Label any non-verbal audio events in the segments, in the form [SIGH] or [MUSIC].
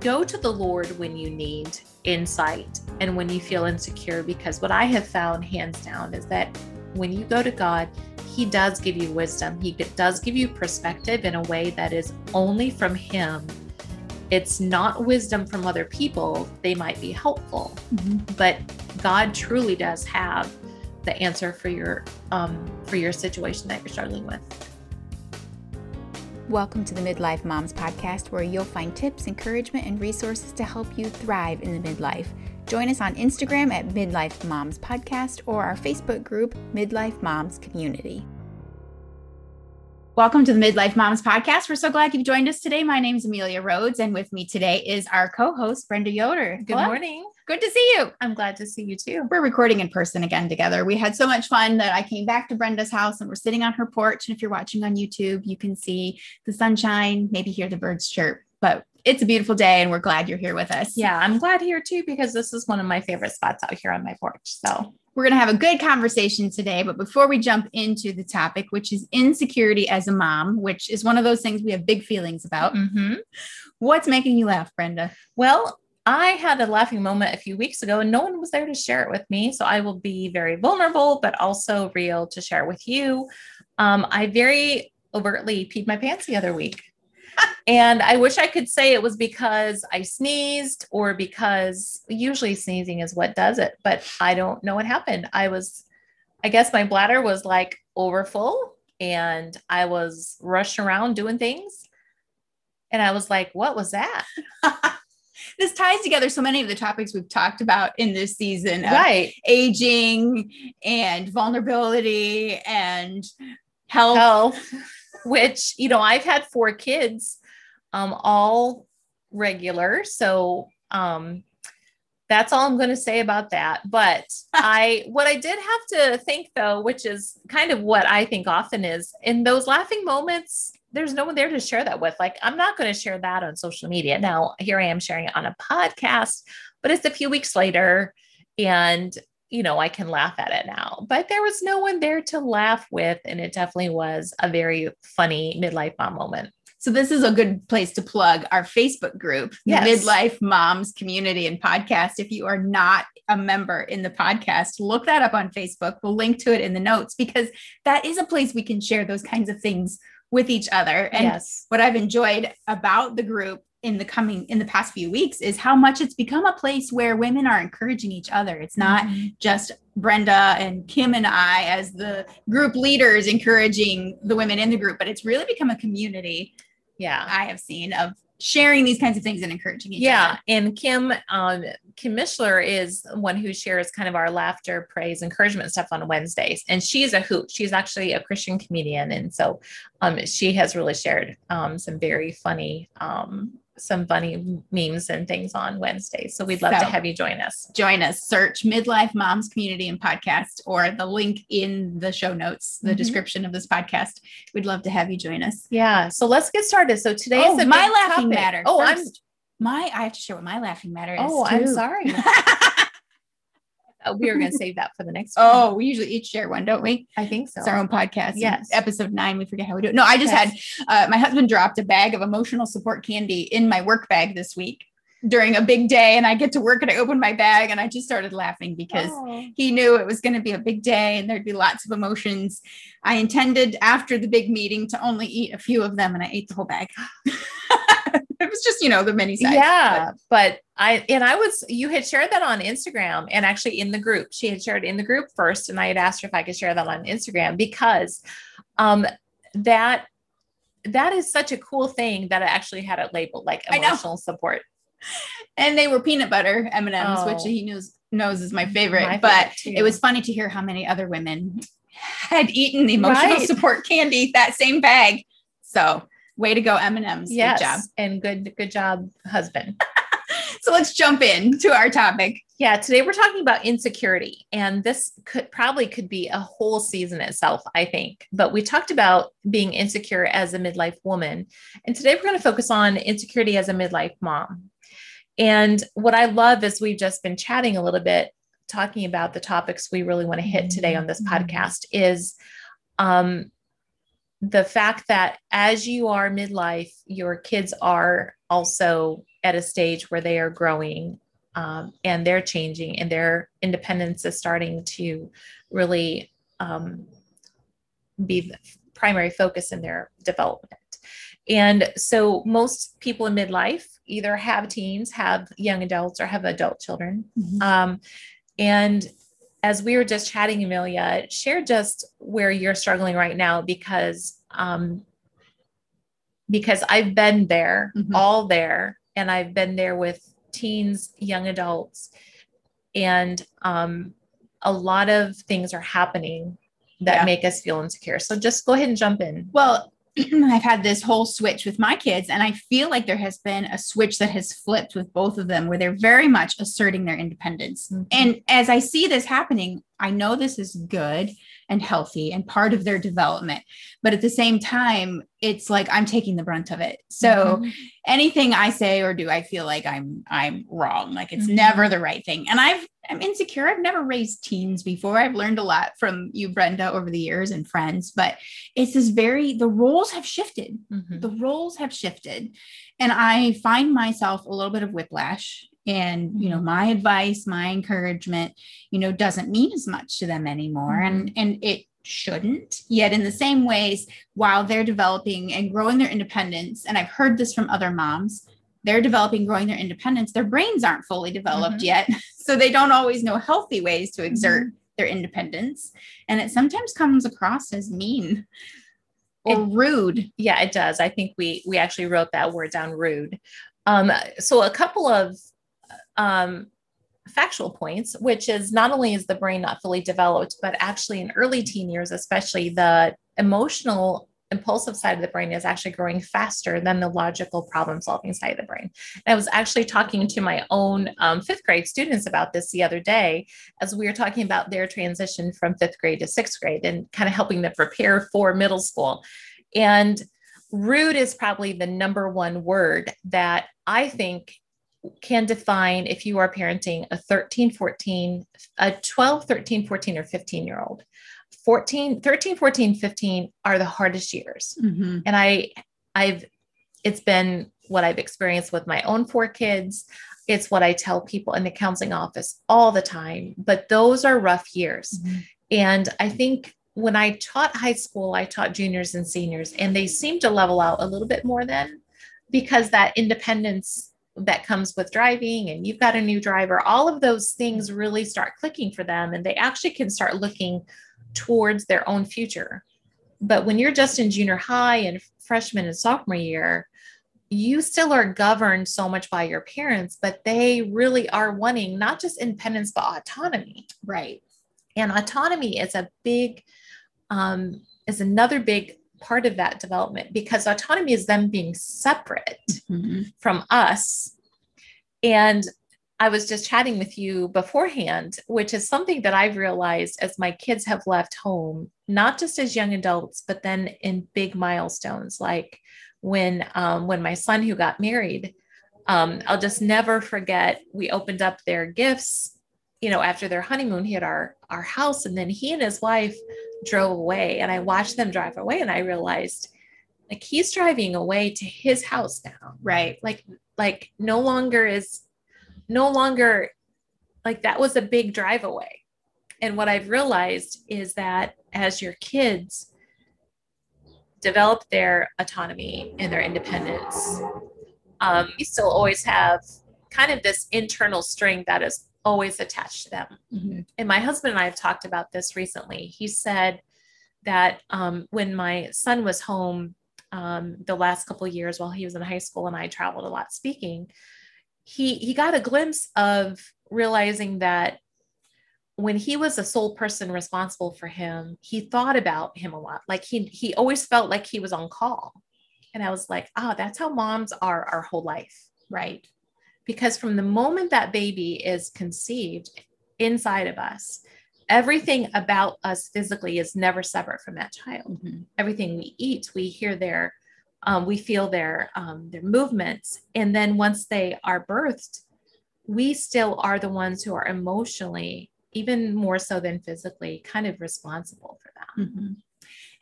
go to the Lord when you need insight and when you feel insecure, because what I have found hands down is that when you go to God, He does give you wisdom. He does give you perspective in a way that is only from Him. It's not wisdom from other people. They might be helpful, mm-hmm. but God truly does have the answer for your um, for your situation that you're struggling with. Welcome to the Midlife Moms Podcast, where you'll find tips, encouragement, and resources to help you thrive in the midlife. Join us on Instagram at Midlife Moms Podcast or our Facebook group, Midlife Moms Community. Welcome to the Midlife Moms Podcast. We're so glad you've joined us today. My name is Amelia Rhodes, and with me today is our co host, Brenda Yoder. Good Hello. morning. Good to see you. I'm glad to see you too. We're recording in person again together. We had so much fun that I came back to Brenda's house and we're sitting on her porch. And if you're watching on YouTube, you can see the sunshine, maybe hear the birds chirp. But it's a beautiful day and we're glad you're here with us. Yeah, I'm glad here too because this is one of my favorite spots out here on my porch. So we're going to have a good conversation today. But before we jump into the topic, which is insecurity as a mom, which is one of those things we have big feelings about, mm-hmm. what's making you laugh, Brenda? Well, I had a laughing moment a few weeks ago and no one was there to share it with me. So I will be very vulnerable, but also real to share with you. Um, I very overtly peed my pants the other week. [LAUGHS] and I wish I could say it was because I sneezed or because usually sneezing is what does it, but I don't know what happened. I was, I guess my bladder was like overfull and I was rushing around doing things. And I was like, what was that? [LAUGHS] this ties together so many of the topics we've talked about in this season right. aging and vulnerability and health, health. which you know i've had four kids um all regular. So um that's all i'm going to say about that. But [LAUGHS] i what i did have to think though which is kind of what i think often is in those laughing moments there's no one there to share that with. Like, I'm not going to share that on social media. Now, here I am sharing it on a podcast, but it's a few weeks later and, you know, I can laugh at it now. But there was no one there to laugh with. And it definitely was a very funny midlife mom moment. So this is a good place to plug our Facebook group, yes. Midlife Moms Community and Podcast. If you are not a member in the podcast, look that up on Facebook. We'll link to it in the notes because that is a place we can share those kinds of things with each other. And yes. what I've enjoyed about the group in the coming in the past few weeks is how much it's become a place where women are encouraging each other. It's not mm-hmm. just Brenda and Kim and I as the group leaders encouraging the women in the group, but it's really become a community. Yeah. I have seen of sharing these kinds of things and encouraging each yeah. other. Yeah. And Kim, um, Kim Mishler is one who shares kind of our laughter, praise, encouragement stuff on Wednesdays. And she's a hoot. She's actually a Christian comedian. And so um, she has really shared um, some very funny um, some funny memes and things on Wednesdays. So we'd love so, to have you join us. Join us. Search Midlife Moms Community and Podcast or the link in the show notes, the mm-hmm. description of this podcast. We'd love to have you join us. Yeah. So let's get started. So today oh, is my laughing topic. matter. Oh, i I'm my I have to share what my laughing matter is. Oh, too. I'm sorry. [LAUGHS] Uh, we are going to save that for the next [LAUGHS] one. Oh, we usually each share one, don't we? I think so. It's our own podcast. Yes. Episode nine, we forget how we do it. No, I just yes. had uh, my husband dropped a bag of emotional support candy in my work bag this week during a big day and I get to work and I open my bag and I just started laughing because oh. he knew it was going to be a big day and there'd be lots of emotions. I intended after the big meeting to only eat a few of them and I ate the whole bag. [LAUGHS] just, you know, the mini size. Yeah. But. but I, and I was, you had shared that on Instagram and actually in the group. She had shared in the group first. And I had asked her if I could share that on Instagram because um, that, that is such a cool thing that I actually had it labeled like emotional support. And they were peanut butter M&Ms, oh. which he knows knows is my favorite. My but it was funny to hear how many other women had eaten the emotional right. support candy, that same bag. So way to go, M&Ms. Yes. Good job. And good, good job, husband. [LAUGHS] so let's jump in to our topic. Yeah, today we're talking about insecurity, and this could probably could be a whole season itself, I think. But we talked about being insecure as a midlife woman, and today we're going to focus on insecurity as a midlife mom. And what I love is we've just been chatting a little bit, talking about the topics we really want to hit today on this mm-hmm. podcast is um, the fact that as you are midlife, your kids are also at a stage where they are growing um, and they're changing and their independence is starting to really um, be the primary focus in their development. And so most people in midlife either have teens, have young adults, or have adult children. Mm-hmm. Um, and as we were just chatting, Amelia, share just where you're struggling right now because um, because I've been there, mm-hmm. all there, and I've been there with teens, young adults, and um, a lot of things are happening that yeah. make us feel insecure. So just go ahead and jump in. Well, [CLEARS THROAT] I've had this whole switch with my kids, and I feel like there has been a switch that has flipped with both of them where they're very much asserting their independence. Mm-hmm. And as I see this happening, I know this is good and healthy and part of their development. But at the same time, it's like I'm taking the brunt of it. So mm-hmm. anything I say or do, I feel like I'm I'm wrong. Like it's mm-hmm. never the right thing. And I've I'm insecure. I've never raised teens before. I've learned a lot from you, Brenda, over the years and friends, but it's this very the roles have shifted. Mm-hmm. The roles have shifted. And I find myself a little bit of whiplash and you know my advice my encouragement you know doesn't mean as much to them anymore. Mm-hmm. and and it shouldn't. Yet in the same ways while they're developing and growing their independence and i've heard this from other moms they're developing growing their independence their brains aren't fully developed mm-hmm. yet. [LAUGHS] So they don't always know healthy ways to exert mm-hmm. their independence. And it sometimes comes across as mean [LAUGHS] or it, rude. Yeah it does. I think we we actually wrote that word down rude. Um so a couple of um, factual points, which is not only is the brain not fully developed, but actually in early teen years, especially the emotional impulsive side of the brain is actually growing faster than the logical problem solving side of the brain. And I was actually talking to my own um, fifth grade students about this the other day as we were talking about their transition from fifth grade to sixth grade and kind of helping them prepare for middle school. And rude is probably the number one word that I think can define if you are parenting a 13, 14, a 12, 13, 14, or 15 year old. 14, 13, 14, 15 are the hardest years. Mm-hmm. And I, I've, it's been what I've experienced with my own four kids. It's what I tell people in the counseling office all the time, but those are rough years. Mm-hmm. And I think when I taught high school, I taught juniors and seniors, and they seem to level out a little bit more then because that independence that comes with driving and you've got a new driver, all of those things really start clicking for them and they actually can start looking towards their own future. But when you're just in junior high and freshman and sophomore year, you still are governed so much by your parents, but they really are wanting not just independence, but autonomy. Right. And autonomy is a big, um, is another big part of that development because autonomy is them being separate mm-hmm. from us. And I was just chatting with you beforehand, which is something that I've realized as my kids have left home, not just as young adults, but then in big milestones, like when um, when my son who got married, um, I'll just never forget. We opened up their gifts, you know, after their honeymoon, he had our our house, and then he and his wife drove away and I watched them drive away and I realized like he's driving away to his house now, right? Like like no longer is no longer like that was a big drive away. And what I've realized is that as your kids develop their autonomy and their independence, um, you still always have kind of this internal string that is always attached to them. Mm-hmm. And my husband and I have talked about this recently. He said that um, when my son was home um, the last couple of years while he was in high school and I traveled a lot speaking, he he got a glimpse of realizing that when he was a sole person responsible for him, he thought about him a lot. Like he he always felt like he was on call. And I was like, oh, that's how moms are our whole life. Right because from the moment that baby is conceived inside of us, everything about us physically is never separate from that child. Mm-hmm. Everything we eat, we hear their, um, we feel their um, their movements, and then once they are birthed, we still are the ones who are emotionally, even more so than physically, kind of responsible for them. Mm-hmm.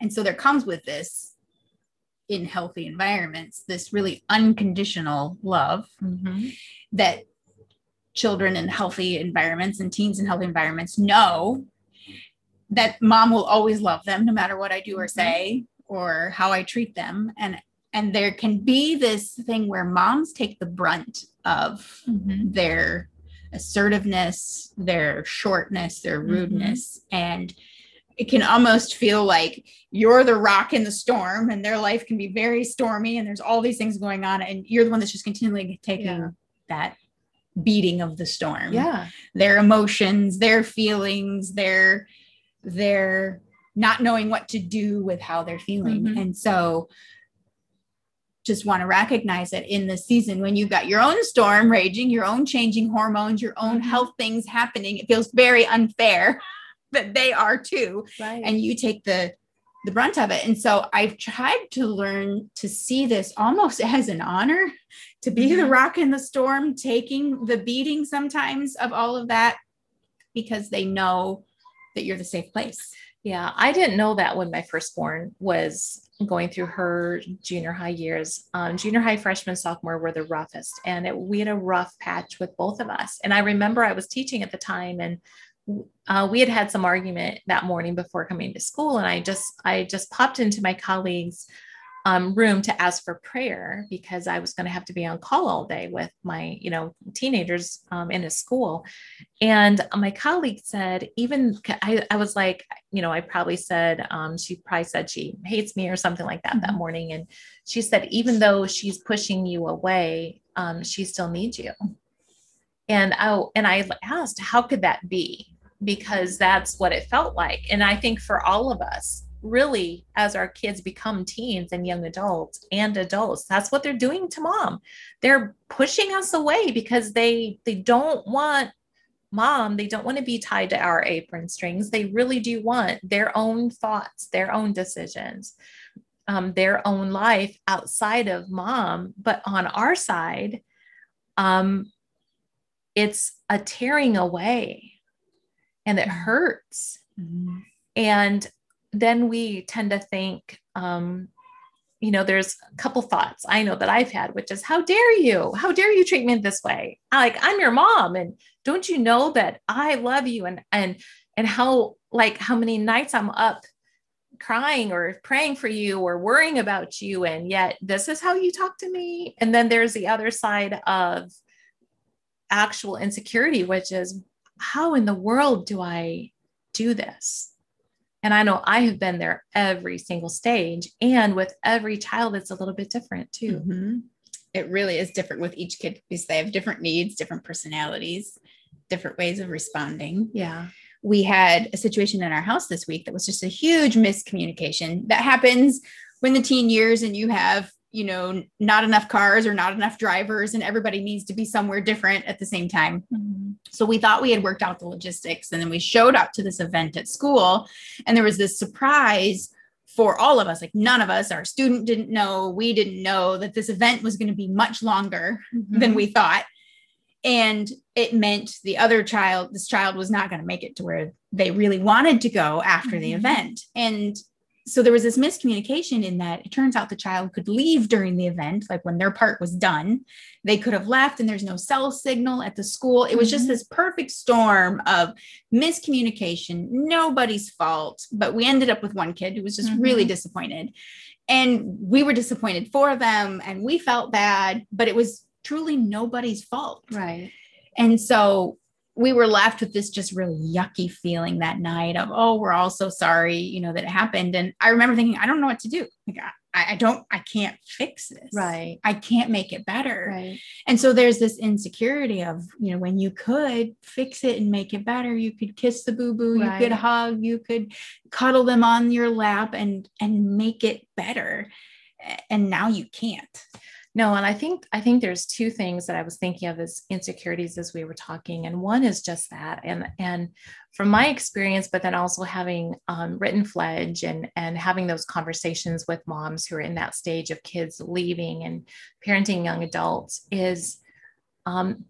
And so there comes with this in healthy environments, this really unconditional love mm-hmm. that children in healthy environments and teens in healthy environments know that mom will always love them no matter what I do or mm-hmm. say or how I treat them. And and there can be this thing where moms take the brunt of mm-hmm. their assertiveness, their shortness, their mm-hmm. rudeness, mm-hmm. and it can almost feel like you're the rock in the storm and their life can be very stormy and there's all these things going on and you're the one that's just continually taking yeah. that beating of the storm yeah their emotions their feelings their their not knowing what to do with how they're feeling mm-hmm. and so just want to recognize that in the season when you've got your own storm raging your own changing hormones your own mm-hmm. health things happening it feels very unfair that they are too right. and you take the the brunt of it and so i've tried to learn to see this almost as an honor to be mm-hmm. the rock in the storm taking the beating sometimes of all of that because they know that you're the safe place yeah i didn't know that when my firstborn was going through her junior high years um, junior high freshman sophomore were the roughest and it, we had a rough patch with both of us and i remember i was teaching at the time and uh, we had had some argument that morning before coming to school and i just i just popped into my colleague's um, room to ask for prayer because i was going to have to be on call all day with my you know teenagers um, in a school and my colleague said even I, I was like you know i probably said um, she probably said she hates me or something like that mm-hmm. that morning and she said even though she's pushing you away um, she still needs you and I and I asked, how could that be? Because that's what it felt like. And I think for all of us, really, as our kids become teens and young adults and adults, that's what they're doing to mom. They're pushing us away because they they don't want mom they don't want to be tied to our apron strings they really do want their own thoughts their own decisions um, their own life outside of mom but on our side um, it's a tearing away and it hurts. Mm-hmm. And then we tend to think, um, you know, there's a couple thoughts I know that I've had, which is, how dare you? How dare you treat me this way? Like I'm your mom, and don't you know that I love you? And and and how like how many nights I'm up crying or praying for you or worrying about you, and yet this is how you talk to me. And then there's the other side of actual insecurity, which is how in the world do I do this? And I know I have been there every single stage. And with every child, it's a little bit different too. Mm-hmm. It really is different with each kid because they have different needs, different personalities, different ways of responding. Yeah. We had a situation in our house this week that was just a huge miscommunication that happens when the teen years and you have you know not enough cars or not enough drivers and everybody needs to be somewhere different at the same time mm-hmm. so we thought we had worked out the logistics and then we showed up to this event at school and there was this surprise for all of us like none of us our student didn't know we didn't know that this event was going to be much longer mm-hmm. than we thought and it meant the other child this child was not going to make it to where they really wanted to go after mm-hmm. the event and so there was this miscommunication in that it turns out the child could leave during the event like when their part was done. They could have left and there's no cell signal at the school. It was mm-hmm. just this perfect storm of miscommunication nobody's fault but we ended up with one kid who was just mm-hmm. really disappointed. And we were disappointed for them and we felt bad but it was truly nobody's fault. Right. And so we were left with this just really yucky feeling that night of, oh, we're all so sorry, you know, that it happened. And I remember thinking, I don't know what to do. Like, I, I don't, I can't fix this. Right. I can't make it better. Right. And so there's this insecurity of, you know, when you could fix it and make it better, you could kiss the boo boo, right. you could hug, you could cuddle them on your lap and, and make it better. And now you can't. No, and I think I think there's two things that I was thinking of as insecurities as we were talking, and one is just that, and and from my experience, but then also having um, written Fledge and and having those conversations with moms who are in that stage of kids leaving and parenting young adults is um,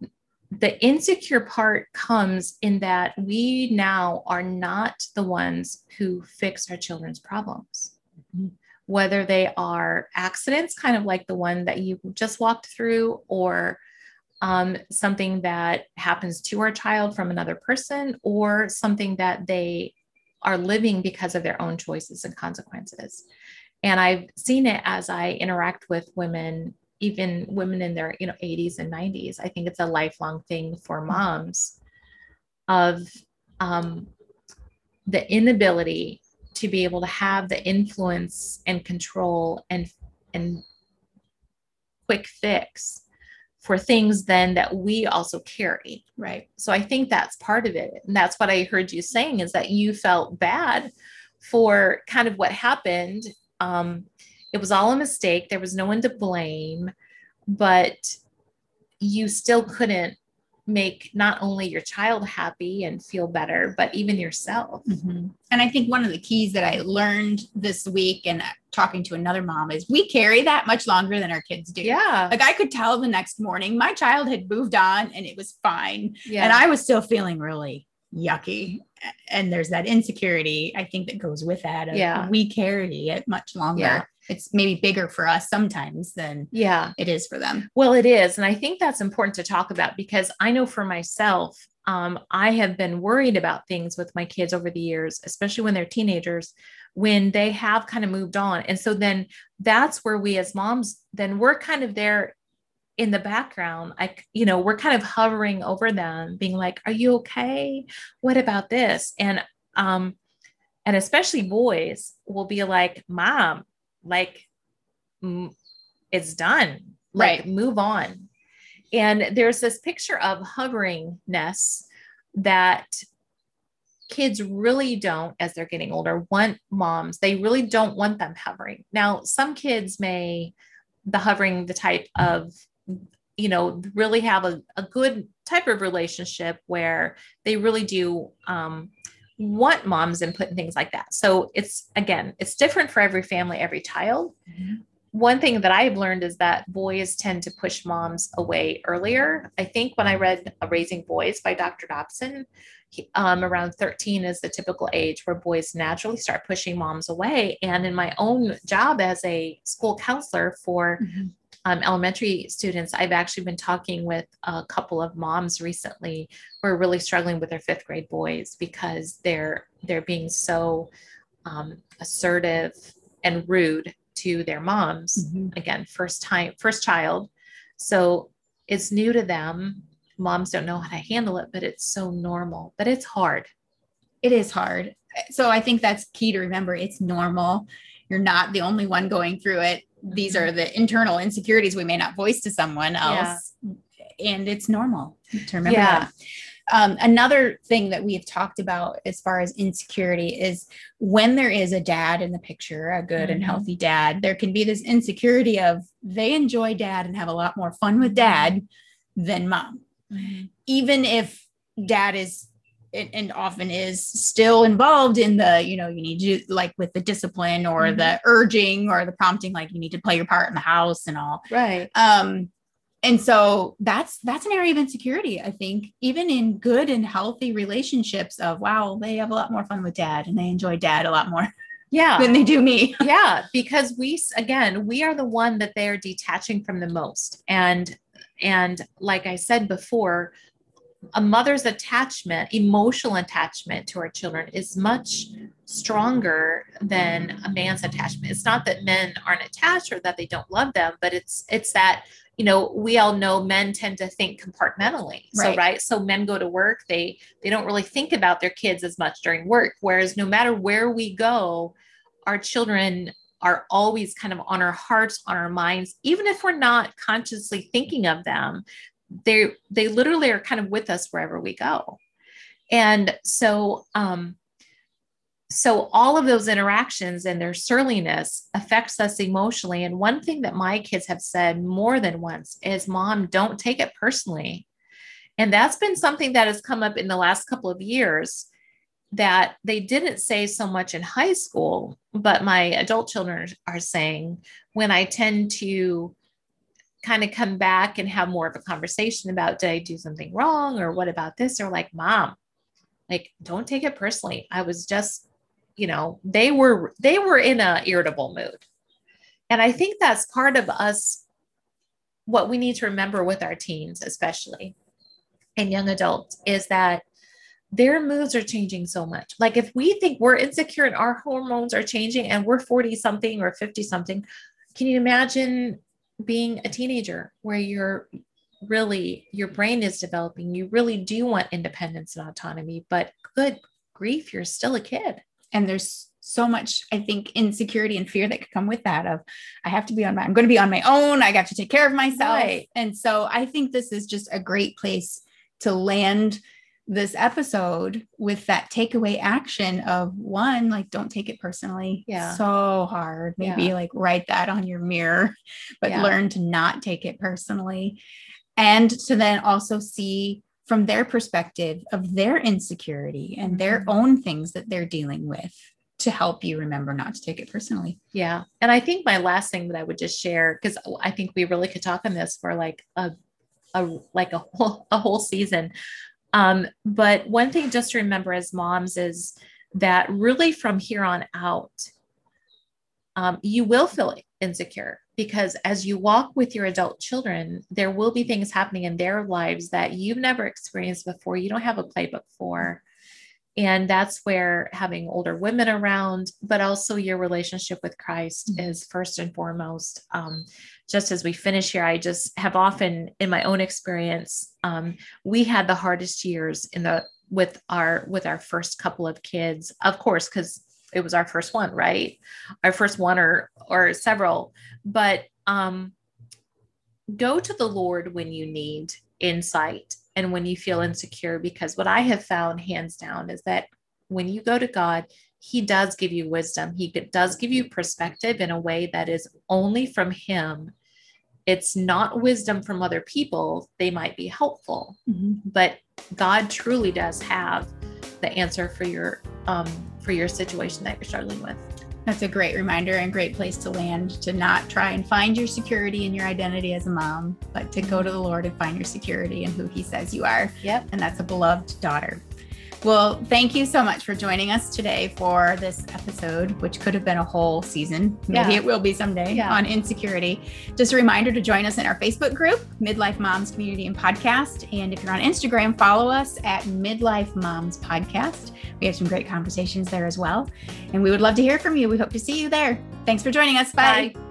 the insecure part comes in that we now are not the ones who fix our children's problems. Mm-hmm whether they are accidents, kind of like the one that you just walked through, or um, something that happens to our child from another person, or something that they are living because of their own choices and consequences. And I've seen it as I interact with women, even women in their you know 80s and 90s. I think it's a lifelong thing for moms of um, the inability to be able to have the influence and control and and quick fix for things then that we also carry. Right. So i think that's part of it. And that's what i heard you saying is that you felt bad for kind of what happened. Um, it was all a mistake. There was no one to blame but you still couldn't make not only your child happy and feel better, but even yourself. Mm-hmm. And I think one of the keys that I learned this week and talking to another mom is we carry that much longer than our kids do. Yeah. Like I could tell the next morning my child had moved on and it was fine. Yeah. And I was still feeling really yucky. And there's that insecurity, I think, that goes with that. yeah. We carry it much longer. Yeah it's maybe bigger for us sometimes than yeah. it is for them. Well it is and i think that's important to talk about because i know for myself um, i have been worried about things with my kids over the years especially when they're teenagers when they have kind of moved on. And so then that's where we as moms then we're kind of there in the background i you know we're kind of hovering over them being like are you okay? What about this? And um and especially boys will be like mom like m- it's done. Like right. move on. And there's this picture of hoveringness that kids really don't as they're getting older want moms. They really don't want them hovering. Now some kids may the hovering the type of you know really have a, a good type of relationship where they really do um, want mom's input and things like that. So it's again, it's different for every family, every child. Mm-hmm. One thing that I've learned is that boys tend to push moms away earlier. I think when I read Raising Boys by Dr. Dobson, he, um, around 13 is the typical age where boys naturally start pushing moms away. And in my own job as a school counselor for mm-hmm um, elementary students, I've actually been talking with a couple of moms recently who are really struggling with their fifth grade boys because they're they're being so um, assertive and rude to their moms. Mm-hmm. Again, first time, first child, so it's new to them. Moms don't know how to handle it, but it's so normal. But it's hard. It is hard. So I think that's key to remember. It's normal. You're not the only one going through it these are the internal insecurities we may not voice to someone else yeah. and it's normal to remember yeah. that um, another thing that we have talked about as far as insecurity is when there is a dad in the picture, a good mm-hmm. and healthy dad, there can be this insecurity of they enjoy dad and have a lot more fun with dad than mom. Mm-hmm. Even if dad is and often is still involved in the you know you need to like with the discipline or mm-hmm. the urging or the prompting like you need to play your part in the house and all. Right. Um and so that's that's an area of insecurity i think even in good and healthy relationships of wow they have a lot more fun with dad and they enjoy dad a lot more yeah. [LAUGHS] than they do me. Yeah because we again we are the one that they are detaching from the most. And and like i said before a mother's attachment, emotional attachment to our children is much stronger than a man's attachment. It's not that men aren't attached or that they don't love them, but it's it's that you know we all know men tend to think compartmentally so right. right so men go to work they they don't really think about their kids as much during work whereas no matter where we go our children are always kind of on our hearts on our minds even if we're not consciously thinking of them they they literally are kind of with us wherever we go. And so um so all of those interactions and their surliness affects us emotionally. And one thing that my kids have said more than once is mom don't take it personally. And that's been something that has come up in the last couple of years that they didn't say so much in high school but my adult children are saying when i tend to kind of come back and have more of a conversation about did I do something wrong or what about this? Or like mom like don't take it personally. I was just you know they were they were in a irritable mood. And I think that's part of us, what we need to remember with our teens, especially and young adults, is that their moods are changing so much. Like if we think we're insecure and our hormones are changing and we're 40 something or 50 something, can you imagine being a teenager where you're really your brain is developing. You really do want independence and autonomy but good grief you're still a kid. And there's so much i think insecurity and fear that could come with that of i have to be on my i'm going to be on my own. I got to take care of myself. Right. and so i think this is just a great place to land this episode with that takeaway action of one, like don't take it personally. Yeah. So hard. Maybe yeah. like write that on your mirror, [LAUGHS] but yeah. learn to not take it personally. And to then also see from their perspective of their insecurity and their mm-hmm. own things that they're dealing with to help you remember not to take it personally. Yeah. And I think my last thing that I would just share, because I think we really could talk on this for like a a like a whole [LAUGHS] a whole season um, but one thing just to remember as moms is that really from here on out, um, you will feel insecure because as you walk with your adult children, there will be things happening in their lives that you've never experienced before. You don't have a playbook for. And that's where having older women around, but also your relationship with Christ mm-hmm. is first and foremost. Um, just as we finish here, I just have often, in my own experience, um, we had the hardest years in the with our with our first couple of kids, of course, because it was our first one, right? Our first one or or several, but um, go to the Lord when you need insight and when you feel insecure, because what I have found hands down is that when you go to God, he does give you wisdom. He does give you perspective in a way that is only from him it's not wisdom from other people they might be helpful mm-hmm. but god truly does have the answer for your um, for your situation that you're struggling with that's a great reminder and great place to land to not try and find your security in your identity as a mom but to go mm-hmm. to the lord and find your security in who he says you are. Yep. And that's a beloved daughter well, thank you so much for joining us today for this episode, which could have been a whole season. Maybe yeah. it will be someday yeah. on insecurity. Just a reminder to join us in our Facebook group, Midlife Moms Community and Podcast. And if you're on Instagram, follow us at Midlife Moms Podcast. We have some great conversations there as well. And we would love to hear from you. We hope to see you there. Thanks for joining us. Bye. Bye.